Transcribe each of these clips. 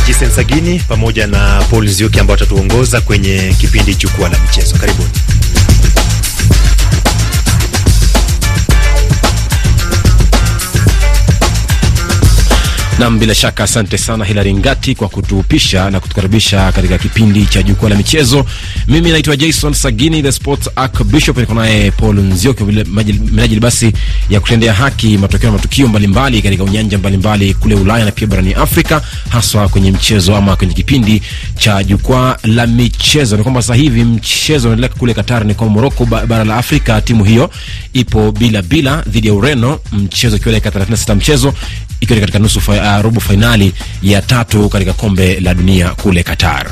Jisen Sagini pamoja na Paul Nzioki ambao watatuongoza kwenye kipindi Jukwaa la Michezo. Karibuni. Nam, bila shaka asante sana Hilari Ngati kwa kutupisha na kutukaribisha katika kipindi cha jukwaa la michezo. Mimi naitwa Jason Sagini, the sports archbishop. Niko naye Paul Nzioki, minajili basi ya kutendea haki matokeo na matukio mbalimbali katika unyanja mbalimbali kule Ulaya na pia barani Afrika, haswa kwenye mchezo ama kwenye kipindi cha jukwaa la michezo. Ni kwamba sasa hivi mchezo unaendelea kule Qatar, ni kwamba Morocco, bara la Afrika, timu hiyo ipo bila bila dhidi ya Ureno, mchezo ukiwa dakika 36 mchezo ikiwa katika nusu fa, uh, robo fainali ya tatu katika kombe la dunia kule Qatar.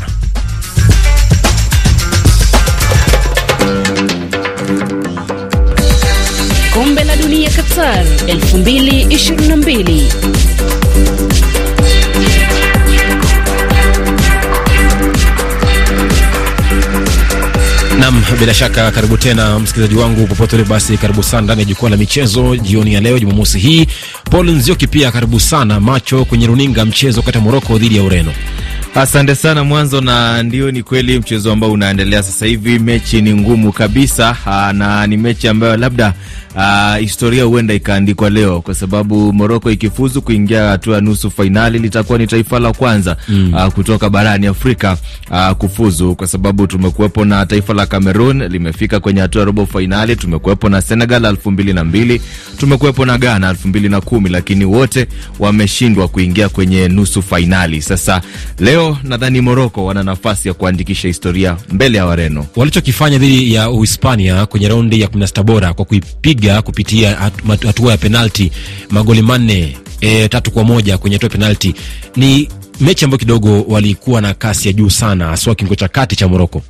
Kombe la dunia Qatar 2022 Nam, bila shaka karibu tena msikilizaji wangu popote ule, basi karibu sana ndani ya jukwaa la michezo jioni ya leo Jumamosi hii. Paul Nzioki pia karibu sana, macho kwenye runinga, mchezo kati ya Moroko dhidi ya Ureno. Asante sana mwanzo, na ndio ni kweli mchezo ambao unaendelea sasa hivi. Mechi ni ngumu kabisa, na ni mechi ambayo labda Uh, historia huenda ikaandikwa leo kwa sababu Moroko ikifuzu kuingia hatua ya nusu fainali litakuwa ni taifa la kwanza mm. uh, kutoka barani Afrika uh, kufuzu, kwa sababu tumekuwepo na taifa la Cameroon limefika kwenye hatua ya robo fainali, tumekuwepo na Senegal elfu mbili na mbili tumekuwepo na Ghana elfu mbili na kumi lakini wote wameshindwa kuingia kwenye nusu fainali. Sasa leo nadhani Moroko wana nafasi ya kuandikisha historia mbele ya Wareno walichokifanya dhidi ya Uhispania kwenye raundi ya kumi na sita bora kwa kuipiga kupitia hatua ya penalti magoli manne e, tatu kwa moja kwenye hatua ya penalti. Ni mechi ambayo kidogo walikuwa na kasi ya juu sana, haswa kingo cha kati cha Moroko.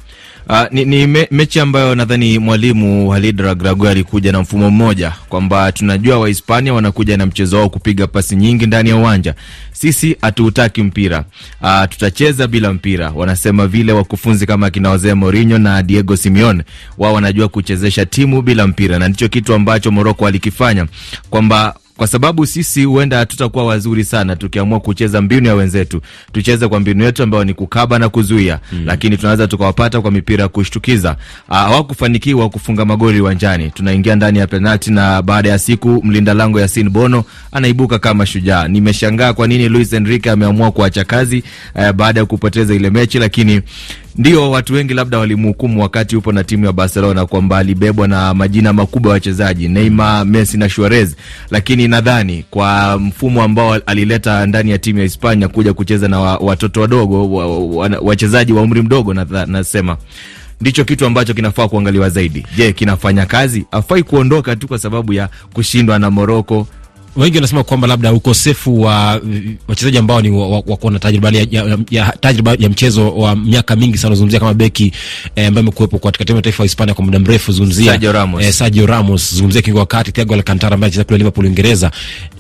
Uh, ni, ni me, mechi ambayo nadhani mwalimu Walid Ragragu alikuja na mfumo mmoja kwamba tunajua Wahispania wanakuja na mchezo wao kupiga pasi nyingi ndani ya uwanja. Sisi hatuutaki mpira. Uh, tutacheza bila mpira. Wanasema vile wakufunzi kama kina Jose Mourinho na Diego Simeone wao wanajua kuchezesha timu bila mpira, na ndicho kitu ambacho Morocco alikifanya kwamba kwa sababu sisi huenda hatutakuwa wazuri sana tukiamua kucheza mbinu ya wenzetu. Tucheze kwa mbinu yetu ambayo ni kukaba na kuzuia mm. Lakini tunaweza tukawapata kwa mipira ya kushtukiza. Ah, hawakufanikiwa kufunga magoli uwanjani. Tunaingia ndani ya penalti, na baada ya siku mlinda lango Yasin Bono anaibuka kama shujaa. Nimeshangaa kwa nini Luis Enrique ameamua kuacha kazi eh, baada ya kupoteza ile mechi, lakini ndio watu wengi labda walimhukumu wakati upo na timu ya Barcelona kwamba alibebwa na majina makubwa ya wachezaji Neymar, Messi na Suarez, lakini nadhani kwa mfumo ambao alileta ndani ya timu ya Hispania kuja kucheza na watoto wadogo wachezaji wa, wa, wa umri mdogo, nasema ndicho kitu ambacho kinafaa kuangaliwa zaidi. Je, kinafanya kazi? Afai kuondoka tu kwa sababu ya kushindwa na Moroko wengi wanasema kwamba labda ukosefu wa wachezaji ambao ni wako na tajriba ya, ya, ya, tajriba ya mchezo wa miaka mingi sana, zungumzia kama beki eh, ambaye amekuwepo katika timu ya taifa ya Hispania kwa muda mrefu, zungumzia Sergio Ramos, eh, Sergio Ramos, zungumzia kingo wakati Thiago Alcantara ambaye anacheza kule Liverpool Uingereza.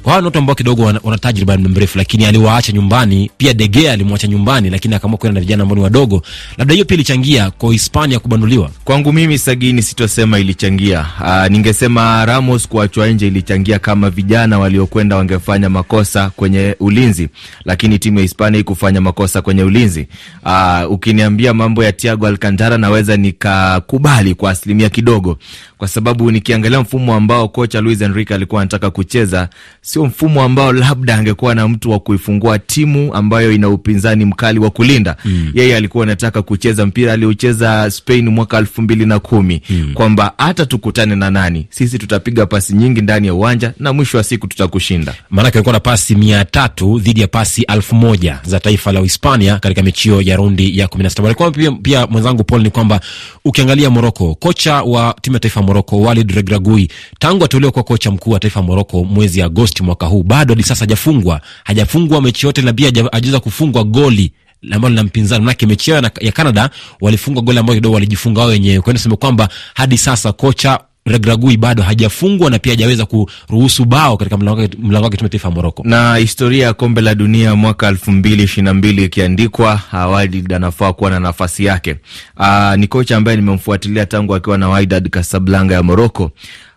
Kwa ni watu ambao kidogo wana, wana tajriba ya muda mrefu, lakini aliwaacha nyumbani. Pia De Gea alimwacha nyumbani, lakini akaamua kwenda na vijana ambao ni wadogo. Labda hiyo pia ilichangia kwa Hispania kubanduliwa. Kwangu mimi Sagini, sitosema ilichangia. Uh, ningesema Ramos kuachwa nje ilichangia kama vijana waliokwenda wangefanya makosa kwenye ulinzi, lakini timu ya Hispania ikufanya makosa kwenye ulinzi. Aa, ukiniambia mambo ya Thiago Alcantara naweza nikakubali kwa asilimia kidogo, kwa sababu nikiangalia mfumo ambao kocha Luis Enrique alikuwa anataka kucheza, sio mfumo ambao labda angekuwa na mtu wa kuifungua timu ambayo ina upinzani mkali wa kulinda. Mm. Yeye alikuwa anataka kucheza mpira aliocheza Spain mwaka elfu mbili na kumi mm. kwamba hata tukutane na nani, sisi tutapiga pasi nyingi ndani ya uwanja na mwisho wa siku tutakushinda. Maanake alikuwa na pasi mia tatu dhidi ya pasi elfu moja za taifa la Uhispania katika mechio ya raundi ya kumi na sita. Walikuwa pia, pia mwenzangu Paul, ni kwamba ukiangalia Moroko, kocha wa timu ya taifa ya Moroko Walid Regragui tangu ateuliwa kuwa kocha mkuu wa taifa ya Moroko mwezi Agosti mwaka huu bado hadi sasa hajafungwa hajafungwa mechi yote, na pia hajaweza kufungwa goli ambalo lina mpinzani manake mechi yao ya Canada walifungwa goli ambayo kidogo walijifunga wao wenyewe. Kwa hiyo nasema kwamba hadi sasa kocha Regragui bado hajafungwa na pia hajaweza kuruhusu bao katika mlango wake timu ya Moroko. Na historia ya kombe la dunia mwaka elfu mbili ishirini na mbili ikiandikwa, Wydad anafaa kuwa na nafasi yake. Aa, ni kocha ambaye nimemfuatilia tangu akiwa na Wydad Casablanca ya Moroko.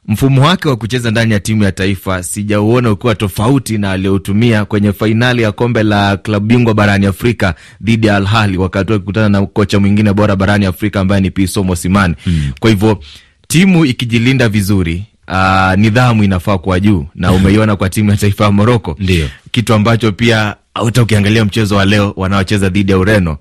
mfumo wake wa kucheza ndani ya timu ya taifa sijauona ukiwa tofauti na aliotumia kwenye fainali ya kombe la klabu bingwa barani Afrika dhidi ya Al Ahly wakati wakikutana na kocha mwingine bora barani Afrika ambaye ni Pitso Mosimane. Mm. Kwa hivyo timu ikijilinda vizuri Uh, nidhamu inafaa kuwa juu na umeiona kwa timu ya taifa ya Moroko, Ndio. kitu ambacho pia hata ukiangalia mchezo wa leo wanaocheza dhidi ya Ureno,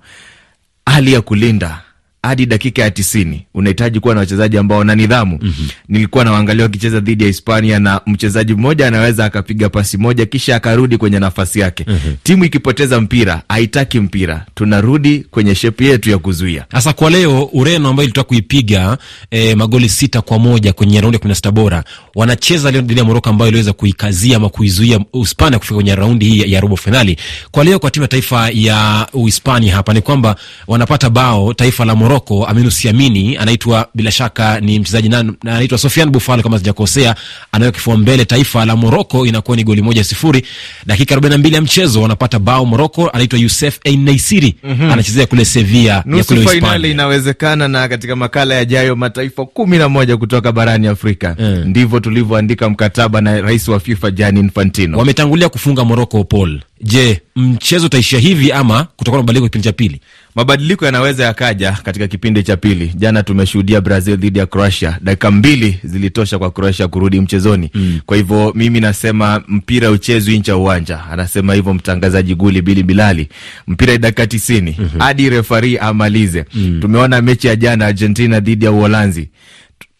hali ya kulinda hadi dakika ya tisini unahitaji kuwa na wachezaji ambao wana nidhamu. mm-hmm. Nilikuwa nawaangalia wakicheza dhidi ya Hispania na mchezaji mmoja anaweza akapiga pasi moja kisha akarudi kwenye nafasi yake. mm-hmm. Timu ikipoteza mpira haitaki mpira, tunarudi kwenye shepu yetu ya kuzuia. Sasa kwa leo Ureno ambayo ilitoka kuipiga eh, magoli sita kwa moja kwenye raundi ya kumi na sita bora wanacheza leo dhidi ya Moroko ambayo iliweza kuikazia ama kuizuia Uhispania kufika kwenye raundi hii ya, ya robo fainali. Kwa leo kwa timu ya taifa ya Uhispania hapa ni kwamba wanapata bao taifa la Moroko. Aminu Siamini anaitwa bila shaka ni mchezaji na na anaitwa Sofian Bufal kama sijakosea, anaweka kifua mbele taifa la Moroko, inakuwa ni goli moja sifuri. Dakika arobaini na mbili ya mchezo wanapata bao Moroko, anaitwa Youssef Eneisiri anachezea kule Sevilla ya kule Hispania. Inawezekana, na katika makala yajayo mataifa kumi na moja kutoka barani Afrika. Mm. Ndivyo tulivyoandika mkataba na rais wa FIFA Gianni Infantino. wametangulia kufunga Moroko. Paul, je, mchezo utaishia hivi ama kutakuwa na mabadiliko kipindi cha pili? Mabadiliko yanaweza yakaja katika kipindi cha pili. Jana tumeshuhudia Brazil dhidi ya Croatia, dakika mbili zilitosha kwa Croatia kurudi mchezoni. Mm. Kwa hivyo mimi nasema mpira uchezwi nje ya uwanja, anasema hivyo mtangazaji Guli Bili Bilali. Mpira dakika tisini hadi refari amalize. Tumeona mechi ya jana Argentina dhidi ya Uholanzi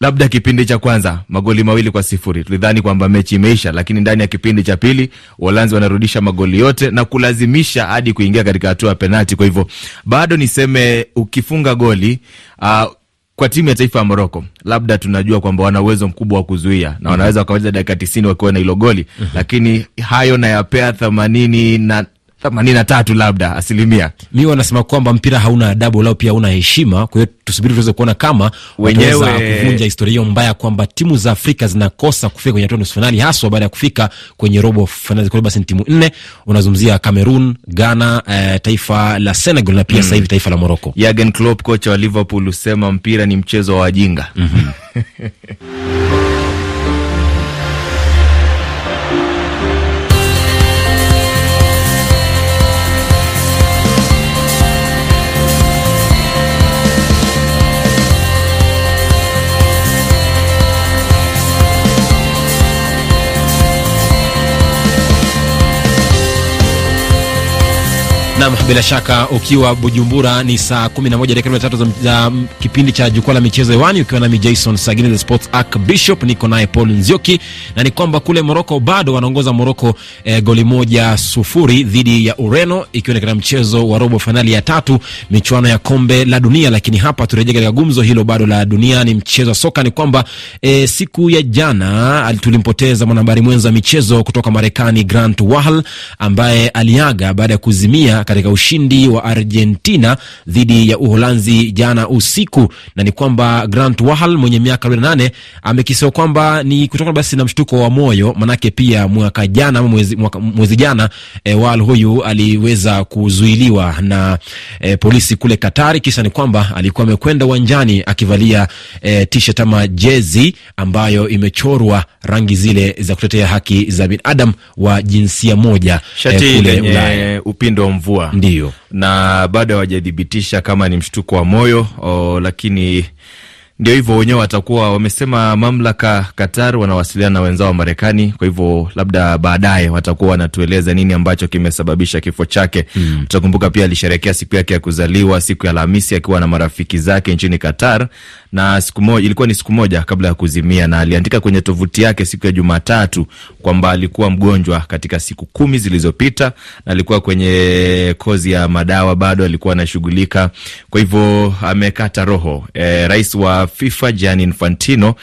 labda kipindi cha kwanza magoli mawili kwa sifuri. Tulidhani kwamba mechi imeisha, lakini ndani ya kipindi cha pili Uholanzi wanarudisha magoli yote na kulazimisha hadi kuingia katika hatua ya penalti. Kwa hivyo bado niseme ukifunga goli uh, kwa timu ya taifa ya Moroko labda tunajua kwamba wana uwezo mkubwa wa kuzuia na wanaweza wakamaliza dakika tisini wakiwa na hilo goli, lakini hayo nayapea themanini na themanini na tatu labda asilimia Mi wanasema kwamba mpira hauna adabu lao pia hauna heshima. Kwa hiyo tusubiri tuweze kuona kama Wenyewe- kuvunja historia hiyo mbaya kwamba timu za Afrika zinakosa kufika kwenye hatua nusu fainali, haswa baada ya kufika kwenye robo fainali. Kwa basi ni timu nne, unazungumzia Cameroon, Ghana, eh, taifa la Senegal na pia sasa hivi taifa la Morocco. Jurgen Klopp kocha wa Liverpool husema mpira ni mchezo wa wajinga. Nam, bila shaka ukiwa Bujumbura ni saa 11 dakika 3 za, kipindi cha jukwaa la michezo hewani, ukiwa nami Jason Sagini the Sports Arc Bishop, niko naye Paul Nzioki, na ni kwamba kule Moroko bado wanaongoza Moroko eh, goli moja sufuri dhidi ya Ureno, ikiwa ni katika mchezo wa robo fainali ya tatu michuano ya kombe la dunia. Lakini hapa turejea katika gumzo hilo bado la dunia, ni mchezo wa soka. Ni kwamba eh, siku ya jana tulimpoteza mwanahabari mwenza michezo kutoka Marekani Grant Wahl ambaye aliaga baada ya kuzimia katika ushindi wa Argentina dhidi ya Uholanzi jana usiku, na ni kwamba Grant Wahl mwenye miaka 48 amekisiwa kwamba ni kutokana basi na mshtuko wa moyo, manake pia mwaka jana mwezi, mwaka, mwezi jana e, Wahl huyu aliweza kuzuiliwa na e, polisi kule Katari. Kisa ni kwamba alikuwa amekwenda uwanjani akivalia e, t-shirt ama jezi ambayo imechorwa rangi zile za kutetea haki za binadamu wa jinsia moja Shati e, kule lenye upindo wa mvua Ndiyo. na bado hawajathibitisha kama ni mshtuko wa moyo o, lakini ndio hivyo wenyewe watakuwa wamesema. Mamlaka Qatar wanawasiliana na wenzao wa Marekani, kwa hivyo labda baadaye watakuwa wanatueleza nini ambacho kimesababisha kifo chake. Mm. Utakumbuka pia alisherekea siku yake ya kuzaliwa siku ya Alhamisi akiwa na marafiki zake nchini Qatar, na siku moja ilikuwa ni siku moja kabla ya kuzimia, na aliandika kwenye tovuti yake siku ya Jumatatu kwamba alikuwa mgonjwa katika siku kumi zilizopita na alikuwa kwenye kozi ya madawa, bado alikuwa anashughulika, kwa hivyo amekata roho. E, rais wa FIFA Gianni Infantino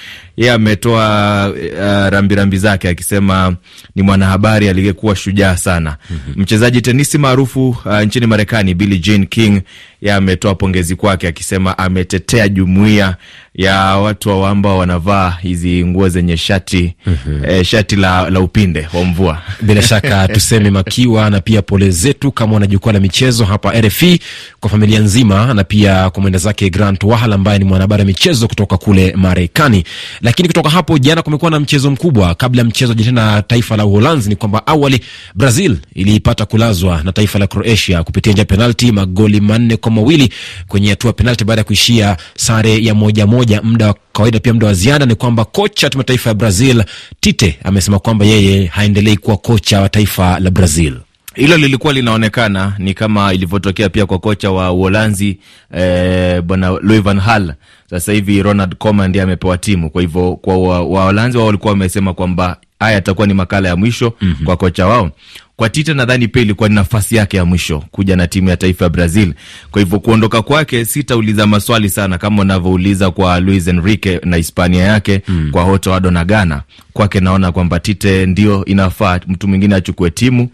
yeye ametoa uh, rambirambi zake akisema ni mwanahabari aliyekuwa shujaa sana. mm-hmm. Mchezaji tenisi maarufu uh, nchini Marekani Billie Jean King yeye ametoa pongezi kwake akisema ametetea jumuiya ya watu wa ambao wanavaa hizi nguo zenye shati mm-hmm. eh, shati la, la upinde wa mvua Bila shaka tuseme makiwa na pia pole zetu kama wana jukwaa la michezo hapa RFI kwa familia nzima, na pia kwa mwenda zake Grant Wahal ambaye ni mwanahabari michezo kutoka kule Marekani. Lakini kutoka hapo jana kumekuwa na mchezo mkubwa kabla ya mchezo jitena na taifa la Uholanzi. Ni kwamba awali Brazil ilipata kulazwa na taifa la Croatia kupitia njia penalti magoli manne kwa mawili kwenye hatua penalti baada ya kuishia sare ya moja moja muda wa kawaida pia muda wa ziada. Ni kwamba kocha timu ya ya Brazil Tite amesema kwamba yeye haendelei kuwa kocha wa taifa la Brazil. Hilo lilikuwa linaonekana ni kama ilivyotokea pia kwa kocha wa Uholanzi eh, bwana Louis van Gaal. Sasa hivi Ronald Koeman ndiye amepewa timu. Kwa hivyo kwa Waholanzi wao walikuwa wamesema kwamba haya yatakuwa ni makala ya mwisho mm -hmm. kwa kocha wao. Kwa Tite nadhani pia ilikuwa ni nafasi yake ya mwisho kuja na timu ya taifa ya Brazil. Kwa hivyo kuondoka kwake, sitauliza maswali sana kama unavyouliza kwa Luis Enrique na Hispania yake mm. kwa hoto Addo na Ghana. Kwake naona kwamba Tite ndio inafaa mtu mwingine achukue timu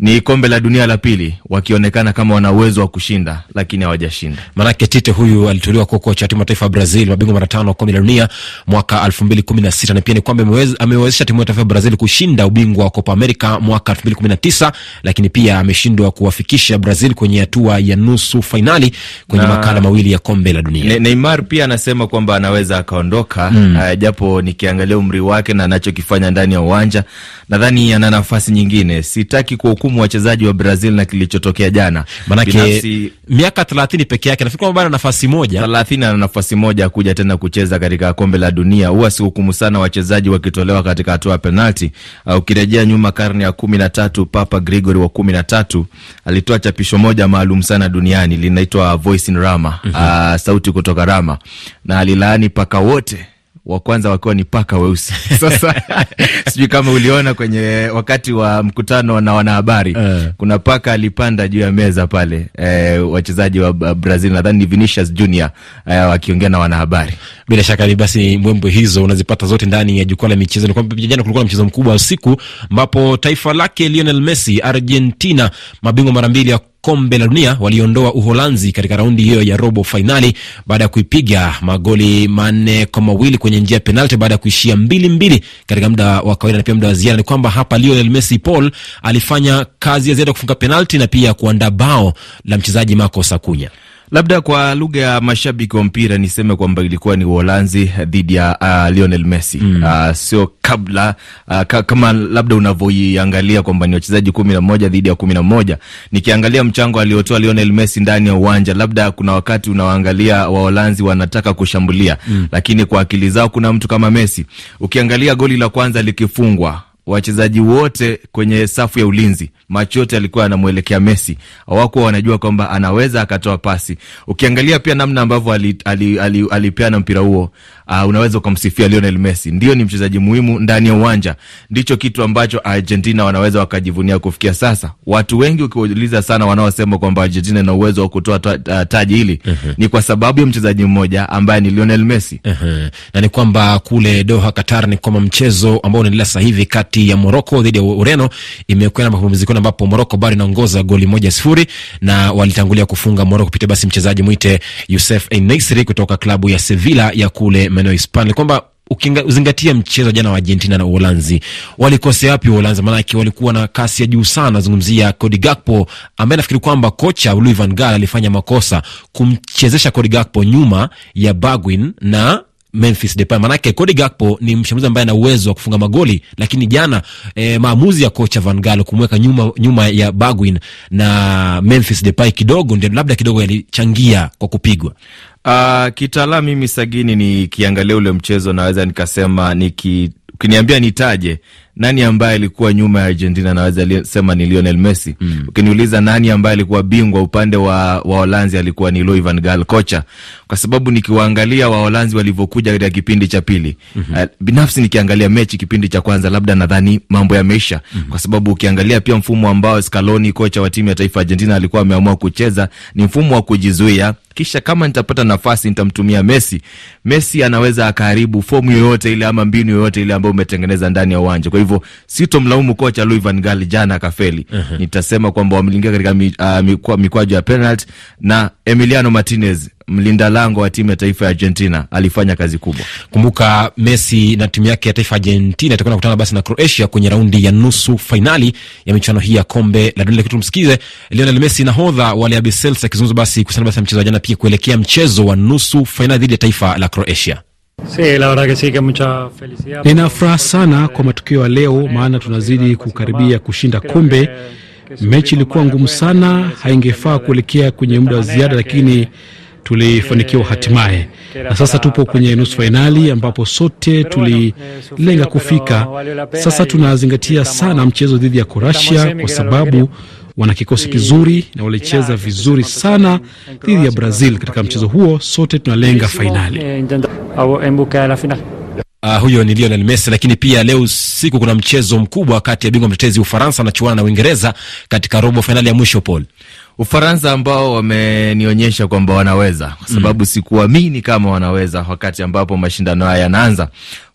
ni kombe la dunia la pili, wakionekana kama wana uwezo wa kushinda, lakini hawajashinda. Maanake Tite huyu aliteuliwa kuwa kocha timu ya taifa ya Brazil, mabingwa mara tano wa kombe la dunia mwaka elfu mbili kumi na sita na pia ni kwamba amewezesha timu ya taifa ya Brazil kushinda ubingwa wa Copa America mwaka elfu mbili kumi na tisa lakini pia ameshindwa kuwafikisha Brazil kwenye hatua ya nusu fainali kwenye Na- makala mawili ya kombe la dunia. Ne, Neymar pia anasema kwamba anaweza akaondoka mm. Uh, japo nikiangalia umri wake na anachokifanya ndani ya uwanja nadhani ana nafasi nyingine. Sitaki kuhukumu wachezaji wa Brazil na kilichotokea jana, Manake Binafsi, miaka thelathini peke yake nafikiri kwamba bado nafasi moja. thelathini ana nafasi moja kuja tena kucheza katika kombe la dunia. Huwa sihukumu sana wachezaji wakitolewa katika hatua ya penalti. Uh, ukirejea nyuma karne ya kumi na tatu Papa Gregory wa kumi na tatu alitoa chapisho moja maalum sana duniani linaitwa Voice in Rama, uh, sauti kutoka Rama, na alilaani paka wote wa kwanza wakiwa ni paka weusi. Sasa sijui kama uliona kwenye wakati wa mkutano na wanahabari uh, kuna paka alipanda juu ya meza pale, eh, wachezaji wa Brazil nadhani ni Vinicius Junior eh, wakiongea na wanahabari. Bila shaka basi, mbwembwe hizo unazipata zote ndani ya jukwaa la michezo. Ni kwamba jana kulikuwa na mchezo mkubwa usiku, ambapo taifa lake Lionel Messi, Argentina, mabingwa mara mbili ya kombe la dunia, waliondoa Uholanzi katika raundi hiyo ya robo fainali baada ya kuipiga magoli manne kwa mawili kwenye njia ya penalti baada ya kuishia mbili mbili katika muda wa kawaida na pia muda wa ziada. Ni kwamba hapa Lionel Messi Paul alifanya kazi ya ziada kufunga penalti na pia kuandaa bao la mchezaji Marcos Acuna. Labda kwa lugha ya mashabiki wa mpira niseme kwamba ilikuwa ni Uholanzi dhidi ya uh, Lionel Messi mm. uh, sio kabla uh, ka, kama labda unavyoiangalia kwamba ni wachezaji kumi na moja dhidi ya kumi na moja nikiangalia mchango aliotoa Lionel Messi ndani ya uwanja, labda kuna wakati unawaangalia Waholanzi wanataka kushambulia mm. lakini kwa akili zao kuna mtu kama Messi. Ukiangalia goli la kwanza likifungwa wachezaji wote kwenye safu ya ulinzi macho yote alikuwa anamwelekea Messi, hawakuwa wanajua kwamba anaweza akatoa pasi. Ukiangalia pia namna ambavyo alipeana ali, ali, ali mpira huo uh, unaweza ukamsifia Lionel Messi. Ndio ni mchezaji muhimu ndani ya uwanja, ndicho kitu ambacho Argentina wanaweza wakajivunia kufikia sasa. Watu wengi ukiwauliza sana, wanaosema kwamba Argentina ina uwezo wa kutoa ta, uh, taji hili ni kwa sababu ya mchezaji mmoja ambaye ni Lionel Messi. Ehe. na ni kwamba kule Doha, Qatar, ni kwamba mchezo ambao unaendelea sasa hivi kati ya Moroko dhidi ya Ureno imekwenda mapumzikoni, ambapo Moroko bado inaongoza goli moja sifuri na walitangulia kufunga Moroko kupitia basi mchezaji mwite Youssef Enesri kutoka klabu ya Sevilla ya kule maeneo ya Hispania. Ni kwamba ukizingatia mchezo jana wa Argentina na Uholanzi, walikosea wapi Uholanzi? Maanake walikuwa na kasi ya juu sana. Nazungumzia Cody Gakpo ambaye nafikiri kwamba kocha Louis van Gaal alifanya makosa kumchezesha Cody Gakpo nyuma ya Bergwijn na Memphis Depay. Maanake Cody Gakpo ni mshambulizi ambaye ana uwezo wa kufunga magoli, lakini jana e, maamuzi ya kocha Van Gaal kumweka nyuma, nyuma ya Bergwijn na Memphis Depay kidogo ndio labda kidogo yalichangia kwa kupigwa. Uh, kitaalamu mimi Sagini, nikiangalia ule mchezo naweza nikasema niki ukiniambia nitaje nani ambaye alikuwa nyuma ya Argentina naweza sema ni Lionel Messi. Mm. Ukiniuliza nani ambaye alikuwa bingwa upande wa Waholanzi alikuwa ni Louis van Gaal kocha, kwa sababu nikiwaangalia Waholanzi walivyokuja katika kipindi cha pili mm -hmm. uh, binafsi nikiangalia mechi kipindi cha kwanza, labda nadhani mambo yameisha mm -hmm. kwa sababu ukiangalia pia mfumo ambao Scaloni kocha wa timu ya taifa Argentina alikuwa ameamua kucheza ni mfumo wa kujizuia kisha kama nitapata nafasi nitamtumia Messi. Messi anaweza akaharibu fomu yoyote ile ama mbinu yoyote ile ambayo umetengeneza ndani ya uwanja. Kwa hivyo sitomlaumu kocha Louis van Gaal, jana akafeli. uh-huh. Nitasema kwamba wamelingia katika mi, uh, mikwaju ya penalty na Emiliano Martinez mlinda lango wa timu ya taifa ya Argentina alifanya kazi kubwa. Kumbuka Messi na timu yake ya taifa Argentina itakwenda kukutana basi na Croatia kwenye raundi ya nusu fainali ya michuano hii ya kombe la dunia. Lakini tumsikize Lionel Messi, nahodha wa Real Betis, akizungumza basi kuhusiana basi na mchezo wa jana, pia kuelekea mchezo wa nusu fainali dhidi ya taifa la Croatia. Nina furaha sana kwa matukio ya leo, maana tunazidi kukaribia kushinda kombe. Mechi ilikuwa ngumu sana, haingefaa kuelekea kwenye muda wa ziada, lakini tulifanikiwa hatimaye, na sasa tupo kwenye nusu fainali ambapo sote tulilenga kufika. Sasa tunazingatia sana mchezo dhidi ya Kroatia kwa sababu wana kikosi kizuri na walicheza vizuri sana dhidi ya Brazil. Katika mchezo huo sote tunalenga fainali. Uh, huyo ni Lionel Messi, lakini pia leo usiku kuna mchezo mkubwa kati ya bingwa mtetezi Ufaransa anachuana na Uingereza katika robo fainali ya mwisho Paul. Ufaransa ambao wamenionyesha kwamba wanaweza, kwa sababu mm, sikuamini kama wanaweza wakati ambapo mashindano haya yanaanza.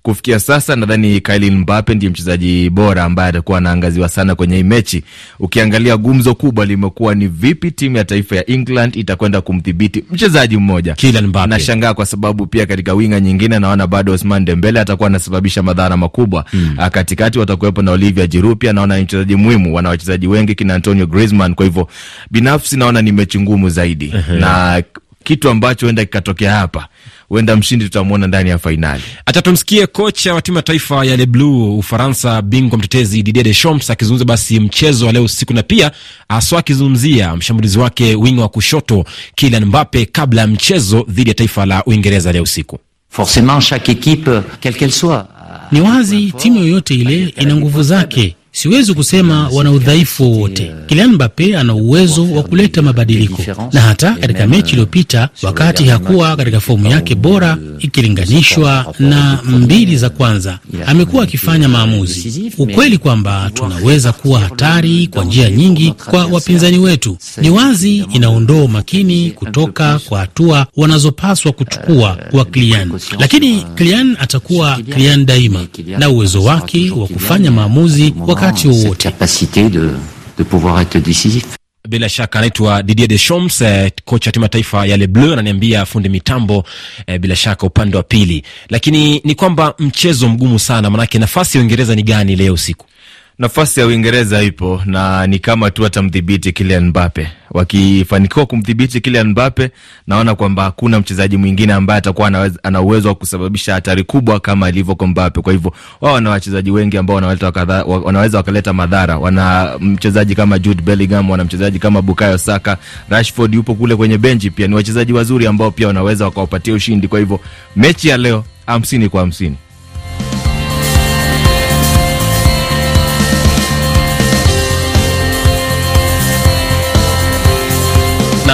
Kufikia sasa nadhani Kylian Mbappe ndiye mchezaji bora ambaye atakuwa anaangaziwa sana kwenye hii mechi. Ukiangalia gumzo kubwa limekuwa ni vipi timu ya taifa ya England itakwenda kumdhibiti mchezaji mmoja Kylian Mbappe. Nashangaa kwa sababu pia katika winga nyingine naona bado Ousmane Dembele atakuwa anasababisha madhara makubwa mm. Katikati watakuwepo na Olivier Giroud, pia naona ni mchezaji muhimu, wana wachezaji wengi kina Antonio Griezmann. Kwa hivyo binafsi naona ni mechi ngumu zaidi na kitu ambacho huenda kikatokea hapa, huenda mshindi tutamwona ndani ya fainali. Acha tumsikie kocha wa timu ya taifa ya Le Bleu Ufaransa, bingwa mtetezi Didier Deschamps akizungumza basi mchezo wa leo usiku, na pia aswa akizungumzia mshambulizi wake wingi wa kushoto Kylian Mbappe kabla ya mchezo dhidi ya taifa la Uingereza leo usiku. Forcement chaque equipe quelle qu'elle soit, ni wazi timu yoyote ile ina nguvu zake Siwezi kusema wana udhaifu wowote. Kylian Mbappe ana uwezo wa kuleta mabadiliko, na hata katika mechi iliyopita, wakati hakuwa katika fomu yake bora ikilinganishwa na mbili za kwanza, amekuwa akifanya maamuzi. Ukweli kwamba tunaweza kuwa hatari kwa njia nyingi kwa wapinzani wetu ni wazi, inaondoa umakini kutoka kwa hatua wanazopaswa kuchukua kwa Kylian, lakini Kylian atakuwa Kylian daima na uwezo wake wa kufanya maamuzi wakati wowote. Bila shaka anaitwa Didier Deschamps, eh, kocha timu ya taifa ya Le Bleu, ananiambia fundi mitambo eh, bila shaka upande wa pili. Lakini ni kwamba mchezo mgumu sana, manake nafasi ya Uingereza ni gani leo usiku? Nafasi ya Uingereza ipo na ni kama tu atamdhibiti Kylian Mbappe. Wakifanikiwa kumdhibiti Kylian Mbappe, naona kwamba hakuna mchezaji mwingine ambaye atakuwa ana uwezo wa kusababisha hatari kubwa kama ilivyo kwa Mbappe. Kwa hivyo wao wana wachezaji wengi ambao wanaweza wakaleta madhara. Wana mchezaji kama Jude Bellingham, wana mchezaji kama Bukayo Saka, Rashford yupo kule kwenye benchi, pia ni wachezaji wazuri ambao pia wanaweza wakawapatia ushindi. Kwa hivyo mechi ya leo hamsini kwa hamsini.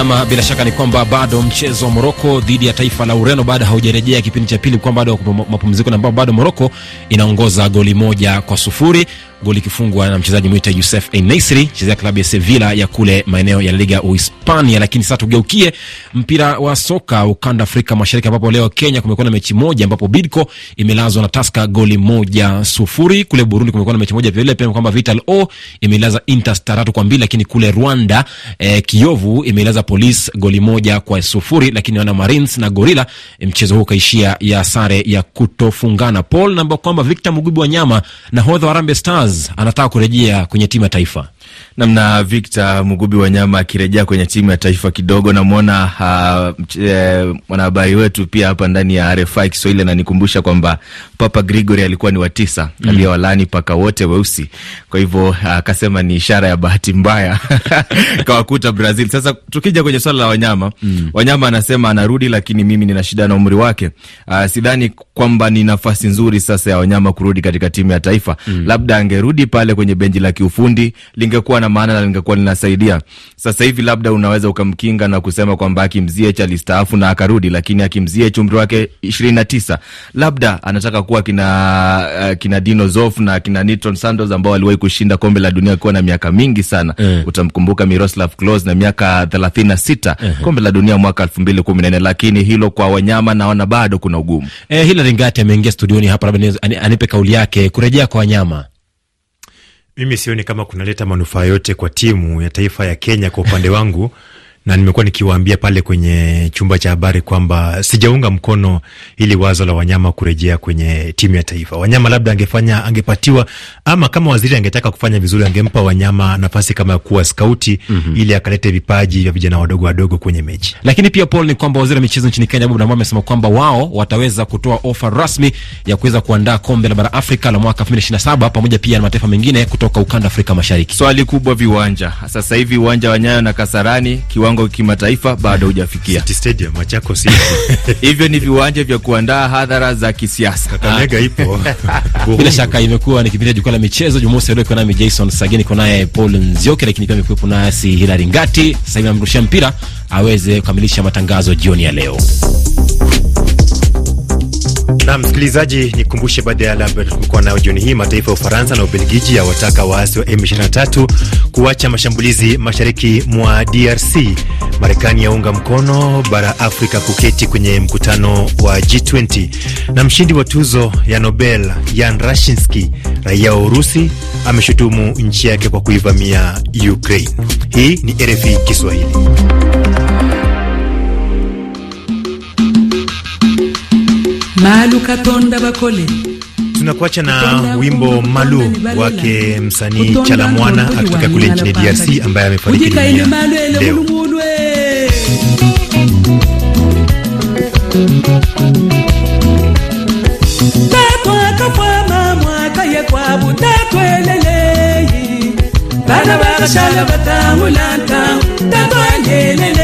Nam, bila shaka ni kwamba bado mchezo wa Moroko dhidi ya taifa la Ureno bado haujarejea kipindi cha pili, kwamba bado mapumziko na ambao bado Moroko inaongoza goli moja kwa sufuri goli ikifungwa na mchezaji mwita Yusef Enesri chezea klabu ya Sevilla ya kule maeneo ya Liga Uhispania. Lakini sasa tugeukie mpira wa soka ukanda Afrika Mashariki, ambapo leo Kenya kumekuwa na mechi moja ambapo Bidco imelazwa na Taska goli moja sufuri. Kule Burundi kumekuwa na mechi moja vilevile, pia kwamba Vital O imelaza Inter tatu kwa mbili, lakini kule Rwanda eh, Kiyovu imelaza Police goli moja kwa sufuri, lakini wana Marines na Gorilla mchezo huu ukaishia ya sare ya kutofungana. Paul namba kwamba Victor Mugubi wa nyama nahodha wa Harambee Stars anataka kurejea kwenye timu ya taifa. Namna Victor Mugubi Wanyama akirejea kwenye timu ya taifa kidogo, namwona uh, mwanahabari wetu pia hapa ndani ya RFI Kiswahili ananikumbusha kwamba Papa Gregory alikuwa ni watisa mm, aliyewalani paka wote weusi. Kwa hivyo akasema ni ishara ya bahati mbaya kawakuta Brazil. Sasa tukija kwenye swala la Wanyama mm, Wanyama anasema anarudi, lakini mimi nina shida na umri wake. Uh, sidhani kwamba ni nafasi nzuri sasa ya Wanyama kurudi katika timu ya taifa mm. Labda angerudi pale kwenye benchi la kiufundi lingekuwa na maana na lingekuwa linasaidia. Sasa hivi labda unaweza ukamkinga na kusema kwamba Hakim Ziyech alistaafu na akarudi, lakini Hakim Ziyech umri wake ishirini na tisa, labda anataka kuwa kina uh, kina Dino Zoff na kina Nitron Santos ambao waliwahi kushinda kombe la dunia akiwa na miaka mingi sana mm. Utamkumbuka Miroslav Klose na miaka thelathini na sita mm -hmm. kombe la dunia mwaka elfu mbili kumi na nne lakini hilo kwa Wanyama naona bado kuna ugumu. Eh, Hilary Ngati ameingia studioni hapa, labda anipe kauli yake kurejea kwa Wanyama. Mimi sioni kama kunaleta manufaa yote kwa timu ya taifa ya Kenya. Kwa upande wangu na nimekuwa nikiwaambia pale kwenye chumba cha habari kwamba sijaunga mkono ili wazo la Wanyama kurejea kwenye timu ya taifa. Wanyama labda angefanya angepatiwa, ama kama waziri angetaka kufanya vizuri, angempa Wanyama nafasi kama ya kuwa skauti mm -hmm. ili akalete vipaji vya vijana wadogo wadogo kwenye mechi. Lakini pia Paul, ni kwamba waziri wa michezo nchini Kenya Bob Namwamba amesema kwamba wao wataweza kutoa ofa rasmi ya kuweza kuandaa kombe la bara Afrika la mwaka 2027 pamoja pia na mataifa mengine kutoka ukanda Afrika Mashariki. Swali kubwa, viwanja sasa hivi uwanja wa Nyayo na Kasarani kiwango kimataifa bado hujafikia. City Stadium Machakos hivyo ni viwanja vya kuandaa hadhara za kisiasa. Kakamega ipo bila shaka. Imekuwa ni kipindi cha jukwaa la michezo Jumamosi leo, iko nami Jason Sagini, iko naye Paul Nzioki, lakini pia amekuwepo nasi Hilary Ngati. Sasa hivi namrushia mpira aweze kukamilisha matangazo jioni ya leo. Na msikilizaji, nikumbushe baadhi ya yale ambayo tumekuwa nayo jioni hii. Mataifa ya Ufaransa na Ubelgiji yawataka waasi wa M23 kuacha mashambulizi mashariki mwa DRC. Marekani yaunga mkono bara Afrika kuketi kwenye mkutano wa G20, na mshindi wa tuzo ya Nobel Yan Rashinsky, raia wa Urusi, ameshutumu nchi yake kwa kuivamia Ukraine. Hii ni RFI Kiswahili. Malu katonda bakole. Tunakuacha na wimbo Malu wake msanii Chalamwana akitoka kule nchini DRC ambaye amefariki dunia leo. bana bakashala batangulanta tatwangeleleyi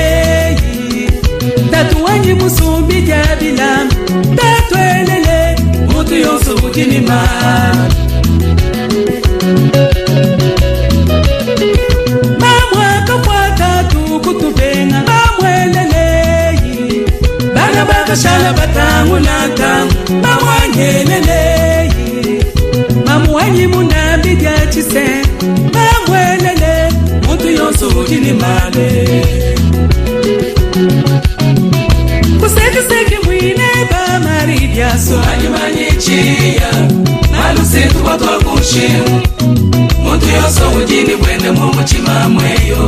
tatuwangi musumbi ya bilamu tatwelele mutu yonso bukinima bamwakakwata tukutubenga bamweleleyi bana bakashala batangu na ntangu bamwangeleleyi bamuwanyi munambi bya cise bamwelele mutu yonso bukinimale yaso anyimanyichiya nalusintuba twakushira muntu yoso ubugini bwene mu mutima mweyo?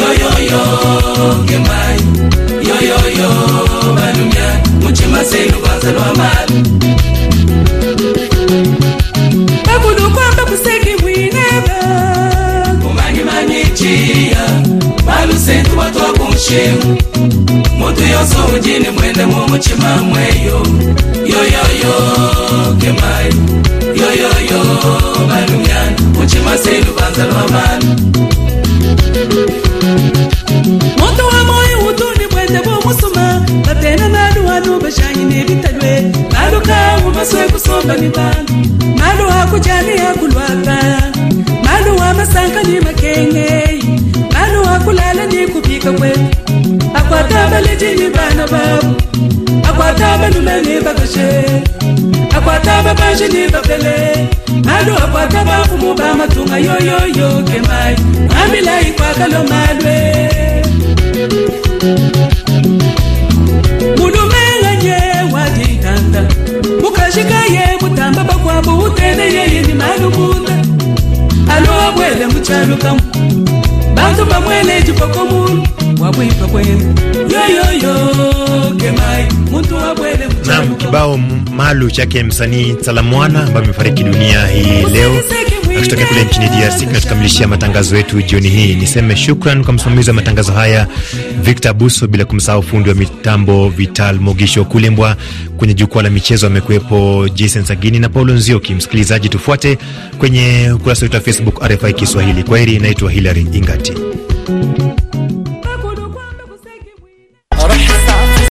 Yoyoyo gemayi yoyoyo balumya mutima senu kwanza lwamali bakulukwamba kuseki bwineba umanyimanyichiya nalusintuba twakushira muntu yoso ubugini bwene mu mutima mweyo? yo yo yo kemai yo yo yo balumyana uchimase lubanza lwamani. Moto wa moyo utuni bwende bwomusuma batena naluwanu bashanye nebitalwe malukawu maswe kusomba mibandu maluwa kujani yakulwaka maluwa masanka ni makengei maluwa kulala ni kupika kwetu akwata balejini bana babu akwata banumeni bakashe akwata babashi ni bapele nalu akwata bafumu bamatunga yoyoyo kemayi amilayi kwakalo malwe. Mulumenganye wajitanda mukashikaye mutamba bakwambu utene yeye ni malumunda alo abwele muchalukamu bantu bamwele jipoko mulu Nam kibao Malu chake msanii Salamwana ambaye amefariki dunia hii leo akitokea kule nchini DRC. Kinatukamilishia matangazo yetu jioni hii. Niseme shukran kwa msimamizi wa matangazo haya Victor Buso, bila kumsahau fundi wa mitambo Vital Mogisho Kulembwa. Kwenye jukwaa la michezo amekuwepo Jason Sagini na Paulo Nzioki. Msikilizaji, tufuate kwenye ukurasa wetu wa Facebook RFI Kiswahili. Kwa heri, naitwa Hilary Ingati.